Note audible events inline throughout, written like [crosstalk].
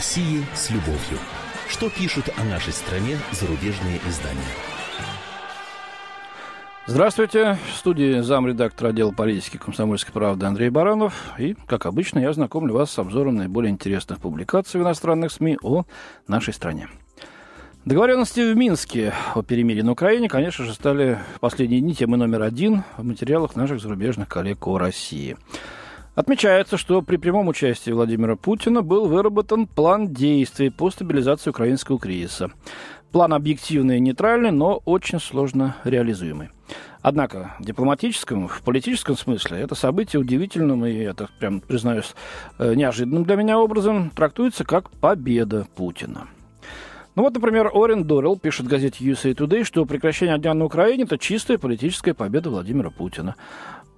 России с любовью. Что пишут о нашей стране зарубежные издания? Здравствуйте. В студии замредактор отдела политики комсомольской правды Андрей Баранов. И, как обычно, я знакомлю вас с обзором наиболее интересных публикаций в иностранных СМИ о нашей стране. Договоренности в Минске о перемирии на Украине, конечно же, стали в последние дни темой номер один в материалах наших зарубежных коллег о России. Отмечается, что при прямом участии Владимира Путина был выработан план действий по стабилизации украинского кризиса. План объективный и нейтральный, но очень сложно реализуемый. Однако в дипломатическом, в политическом смысле это событие удивительным и, это прям признаюсь, э, неожиданным для меня образом трактуется как победа Путина. Ну вот, например, Орен Доррелл пишет газете USA Today, что прекращение огня на Украине – это чистая политическая победа Владимира Путина.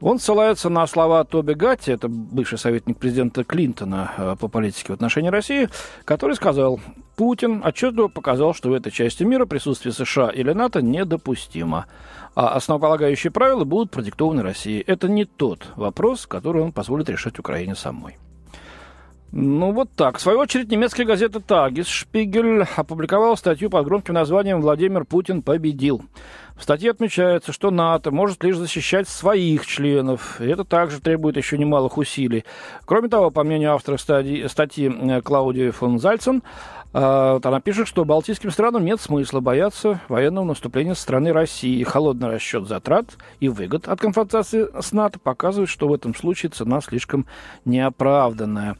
Он ссылается на слова Тоби Гатти, это бывший советник президента Клинтона э, по политике в отношении России, который сказал, Путин отчетливо показал, что в этой части мира присутствие США или НАТО недопустимо, а основополагающие правила будут продиктованы Россией. Это не тот вопрос, который он позволит решать Украине самой. Ну, вот так. В свою очередь, немецкая газета «Тагис» Шпигель опубликовала статью под громким названием «Владимир Путин победил». В статье отмечается, что НАТО может лишь защищать своих членов, и это также требует еще немалых усилий. Кроме того, по мнению автора статьи, статьи э, Клаудии фон Зальцен, она пишет, что балтийским странам нет смысла бояться военного наступления со стороны России. Холодный расчет затрат и выгод от конфронтации с НАТО показывает, что в этом случае цена слишком неоправданная.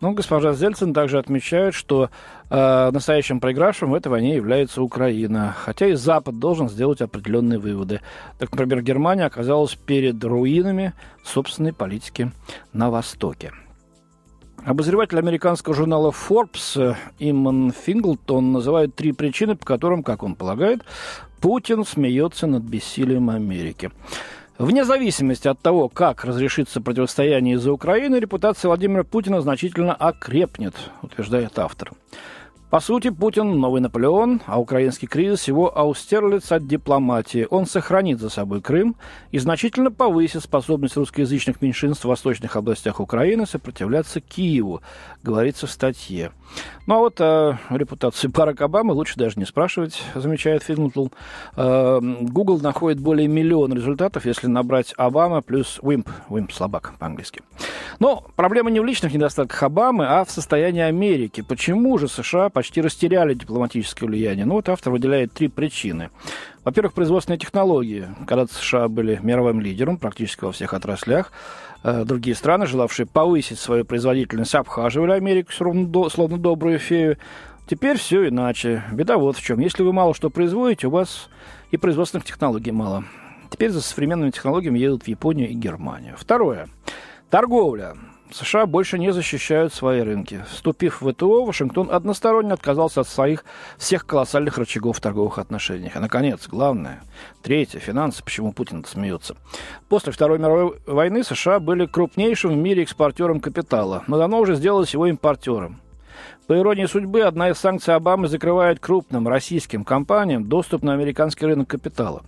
Но госпожа Зельцин также отмечает, что э, настоящим проигравшим в этой войне является Украина. Хотя и Запад должен сделать определенные выводы. Так, например, Германия оказалась перед руинами собственной политики на Востоке. Обозреватель американского журнала Forbes э, Имман Финглтон называет три причины, по которым, как он полагает, Путин смеется над бессилием Америки. Вне зависимости от того, как разрешится противостояние из-за Украины, репутация Владимира Путина значительно окрепнет, утверждает автор. По сути, Путин – новый Наполеон, а украинский кризис – его аустерлиц от дипломатии. Он сохранит за собой Крым и значительно повысит способность русскоязычных меньшинств в восточных областях Украины сопротивляться Киеву, говорится в статье. Ну а вот о репутации [laughs] Барака Обамы лучше даже не спрашивать, замечает Финтл. Э, Google находит более миллиона результатов, если набрать Обама плюс Wimp, Wimp слабак по-английски. Но проблема не в личных недостатках Обамы, а в состоянии Америки. Почему же США почти растеряли дипломатическое влияние? Ну вот автор выделяет три причины. Во-первых, производственные технологии. Когда США были мировым лидером практически во всех отраслях, э, другие страны, желавшие повысить свою производительность, обхаживали Америку словно, добрую фею. Теперь все иначе. Беда вот в чем. Если вы мало что производите, у вас и производственных технологий мало. Теперь за современными технологиями едут в Японию и Германию. Второе. Торговля. США больше не защищают свои рынки. Вступив в ВТО, Вашингтон односторонне отказался от своих всех колоссальных рычагов в торговых отношениях. И, наконец, главное, третье, финансы, почему Путин смеется. После Второй мировой войны США были крупнейшим в мире экспортером капитала, но давно уже сделались его импортером. По иронии судьбы, одна из санкций Обамы закрывает крупным российским компаниям доступ на американский рынок капитала.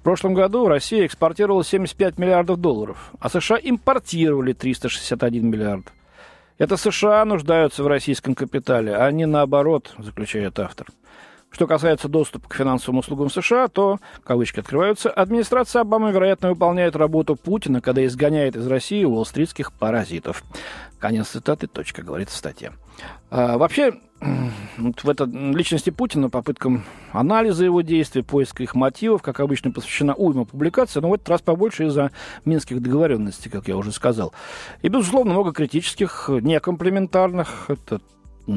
В прошлом году Россия экспортировала 75 миллиардов долларов, а США импортировали 361 миллиард. Это США нуждаются в российском капитале, а не наоборот, заключает автор. Что касается доступа к финансовым услугам США, то, кавычки открываются, администрация Обамы, вероятно, выполняет работу Путина, когда изгоняет из России уолл-стритских паразитов. Конец цитаты, точка, говорится в статье. А, вообще, [clears throat] вот в этой личности Путина, попыткам анализа его действий, поиска их мотивов, как обычно, посвящена уйма публикации, но в этот раз побольше из-за минских договоренностей, как я уже сказал. И, безусловно, много критических, некомплементарных. Это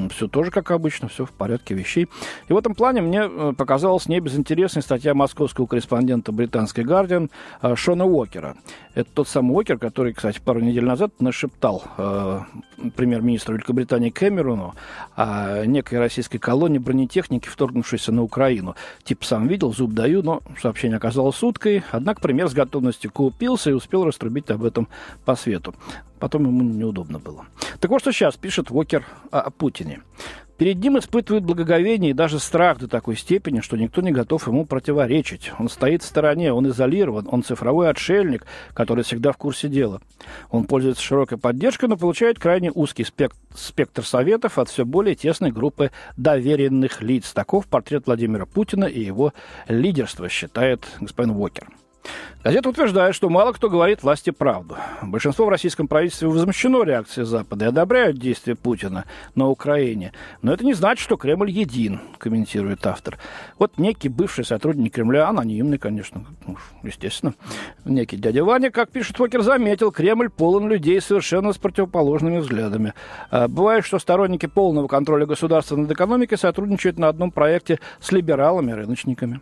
все тоже как обычно, все в порядке вещей. И в этом плане мне э, показалась не безинтересной статья московского корреспондента британской «Гардиан» э, Шона Уокера. Это тот самый Уокер, который, кстати, пару недель назад нашептал э, премьер-министру Великобритании Кэмерону о некой российской колонии бронетехники, вторгнувшейся на Украину. Типа сам видел, зуб даю, но сообщение оказалось уткой. Однако премьер с готовностью купился и успел раструбить об этом по свету. Потом ему неудобно было. Так вот, что сейчас пишет Уокер о Путине. Перед ним испытывают благоговение и даже страх до такой степени, что никто не готов ему противоречить. Он стоит в стороне, он изолирован, он цифровой отшельник, который всегда в курсе дела. Он пользуется широкой поддержкой, но получает крайне узкий спектр, спектр советов от все более тесной группы доверенных лиц. Таков портрет Владимира Путина и его лидерства, считает господин Уокер. Газета утверждает, что мало кто говорит власти правду. Большинство в российском правительстве возмущено реакцией Запада и одобряют действия Путина на Украине. Но это не значит, что Кремль един, комментирует автор. Вот некий бывший сотрудник Кремля, анонимный, конечно, ну, естественно, некий дядя Ваня, как пишет Фокер, заметил, Кремль полон людей совершенно с противоположными взглядами. А, бывает, что сторонники полного контроля государства над экономикой сотрудничают на одном проекте с либералами-рыночниками.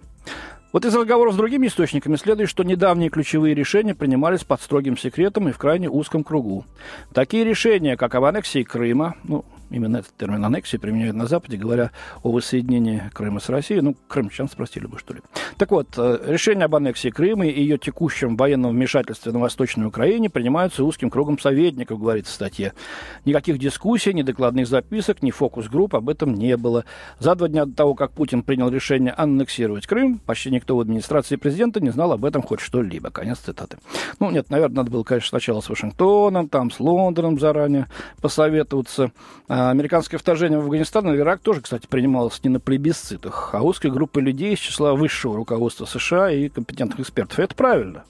Вот из разговоров с другими источниками следует, что недавние ключевые решения принимались под строгим секретом и в крайне узком кругу. Такие решения, как об аннексии Крыма, ну, Именно этот термин аннексии применяют на Западе, говоря о воссоединении Крыма с Россией. Ну, крымчан спросили бы, что ли. Так вот, э, решение об аннексии Крыма и ее текущем военном вмешательстве на Восточной Украине принимаются узким кругом советников, говорится в статье. Никаких дискуссий, ни докладных записок, ни фокус-групп об этом не было. За два дня до того, как Путин принял решение аннексировать Крым, почти никто в администрации президента не знал об этом хоть что-либо. Конец цитаты. Ну, нет, наверное, надо было, конечно, сначала с Вашингтоном, там, с Лондоном заранее посоветоваться. А американское вторжение в Афганистан и Ирак тоже, кстати, принималось не на плебисцитах, а узкой группой людей из числа высшего руководства США и компетентных экспертов. И это правильно.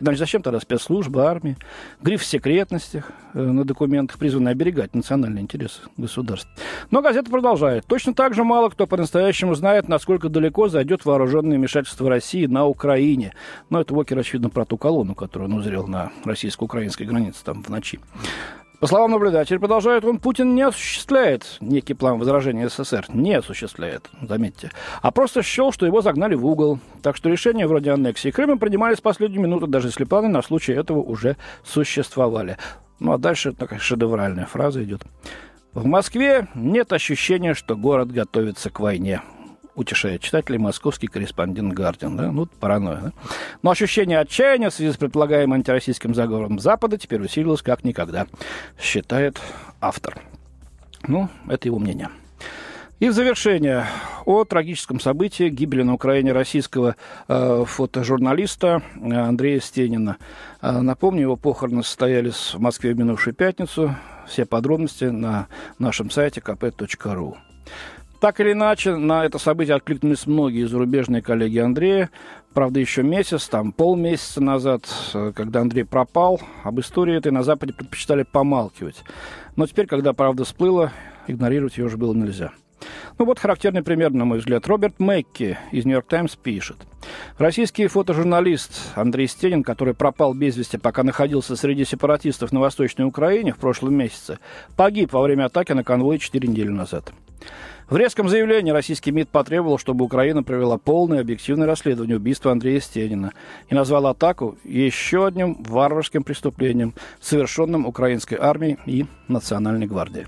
Иначе зачем тогда спецслужбы, армии? Гриф секретности э, на документах, призванный оберегать национальные интересы государств. Но газета продолжает. Точно так же мало кто по-настоящему знает, насколько далеко зайдет вооруженное вмешательство России на Украине. Но это Уокер, очевидно, про ту колонну, которую он узрел на российско-украинской границе там в ночи. По словам наблюдателя, продолжает он, Путин не осуществляет некий план возражения СССР. Не осуществляет, заметьте. А просто счел, что его загнали в угол. Так что решения вроде аннексии Крыма принимались в последнюю минуту, даже если планы на случай этого уже существовали. Ну а дальше такая шедевральная фраза идет. В Москве нет ощущения, что город готовится к войне утешает читателей московский корреспондент Гардиан. Да? Ну, паранойя. Да? Но ощущение отчаяния в связи с предполагаемым антироссийским заговором Запада теперь усилилось как никогда, считает автор. Ну, это его мнение. И в завершение о трагическом событии гибели на Украине российского э, фотожурналиста э, Андрея Стенина. Э, напомню, его похороны состоялись в Москве в минувшую пятницу. Все подробности на нашем сайте kp.ru. Так или иначе, на это событие откликнулись многие зарубежные коллеги Андрея. Правда, еще месяц, там полмесяца назад, э, когда Андрей пропал, об истории этой на Западе предпочитали помалкивать. Но теперь, когда правда всплыла, игнорировать ее уже было нельзя. Ну вот характерный пример, на мой взгляд. Роберт Мэкки из «Нью-Йорк Таймс» пишет. Российский фотожурналист Андрей Стенин, который пропал без вести, пока находился среди сепаратистов на Восточной Украине в прошлом месяце, погиб во время атаки на конвой 4 недели назад. В резком заявлении российский МИД потребовал, чтобы Украина провела полное объективное расследование убийства Андрея Стенина и назвала атаку еще одним варварским преступлением, совершенным украинской армией и Национальной гвардией.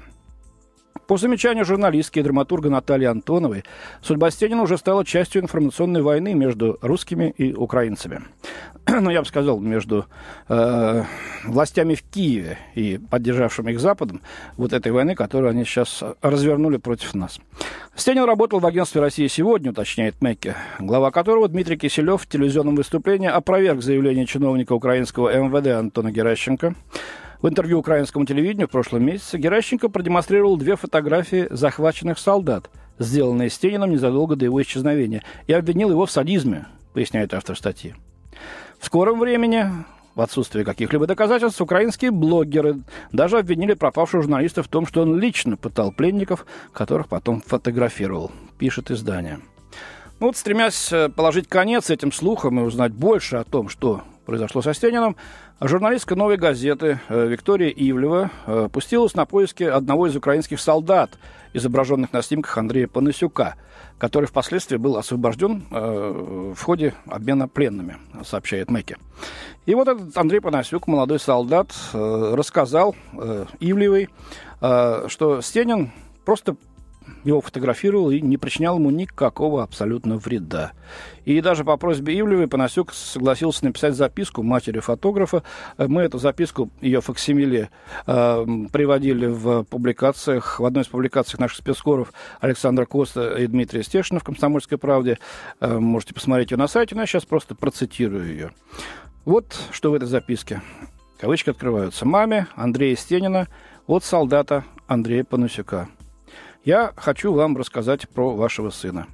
По замечанию журналистки и драматурга Натальи Антоновой, судьба Стенина уже стала частью информационной войны между русскими и украинцами. [clears throat] ну, я бы сказал, между э, властями в Киеве и поддержавшими их Западом вот этой войны, которую они сейчас развернули против нас. Стенин работал в агентстве «Россия сегодня», уточняет Мекки, глава которого Дмитрий Киселев в телевизионном выступлении опроверг заявление чиновника украинского МВД Антона Геращенко, в интервью украинскому телевидению в прошлом месяце Геращенко продемонстрировал две фотографии захваченных солдат, сделанные Стениным незадолго до его исчезновения, и обвинил его в садизме, поясняет автор статьи. В скором времени в отсутствие каких-либо доказательств, украинские блогеры даже обвинили пропавшего журналиста в том, что он лично пытал пленников, которых потом фотографировал, пишет издание. Ну вот, стремясь э, положить конец этим слухам и узнать больше о том, что произошло со Стениным, журналистка «Новой газеты» э, Виктория Ивлева э, пустилась на поиски одного из украинских солдат, изображенных на снимках Андрея Панасюка, который впоследствии был освобожден э, в ходе обмена пленными, сообщает Мэки. И вот этот Андрей Панасюк, молодой солдат, рассказал Ивлевой, что Стенин просто его фотографировал и не причинял ему никакого абсолютно вреда. И даже по просьбе Ивлевой Панасюк согласился написать записку матери фотографа. Мы эту записку, ее факсимиле, э, приводили в публикациях, в одной из публикаций наших спецкоров Александра Коста и Дмитрия Стешина в «Комсомольской правде». Э, можете посмотреть ее на сайте, но я сейчас просто процитирую ее. Вот что в этой записке. Кавычки открываются. «Маме Андрея Стенина от солдата Андрея Панасюка. Я хочу вам рассказать про вашего сына.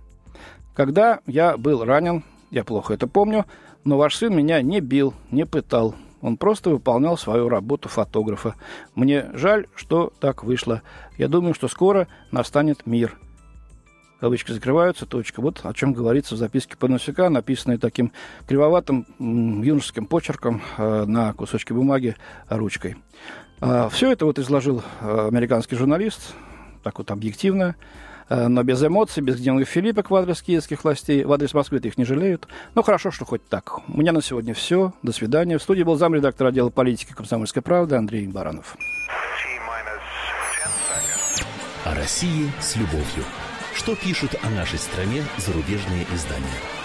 Когда я был ранен, я плохо это помню, но ваш сын меня не бил, не пытал. Он просто выполнял свою работу фотографа. Мне жаль, что так вышло. Я думаю, что скоро настанет мир. Кавычки закрываются, точка. Вот о чем говорится в записке Панасюка, написанной таким кривоватым юношеским почерком э, на кусочке бумаги ручкой. Э, все это вот изложил э, американский журналист, так вот объективно, Э, но без эмоций, без гневных филиппок в адрес киевских властей. В адрес Москвы их не жалеют. Ну, хорошо, что хоть так. У меня на сегодня все. До свидания. В студии был замредактор отдела политики «Комсомольской правды» Андрей Баранов. О России с любовью. Что пишут о нашей стране зарубежные издания?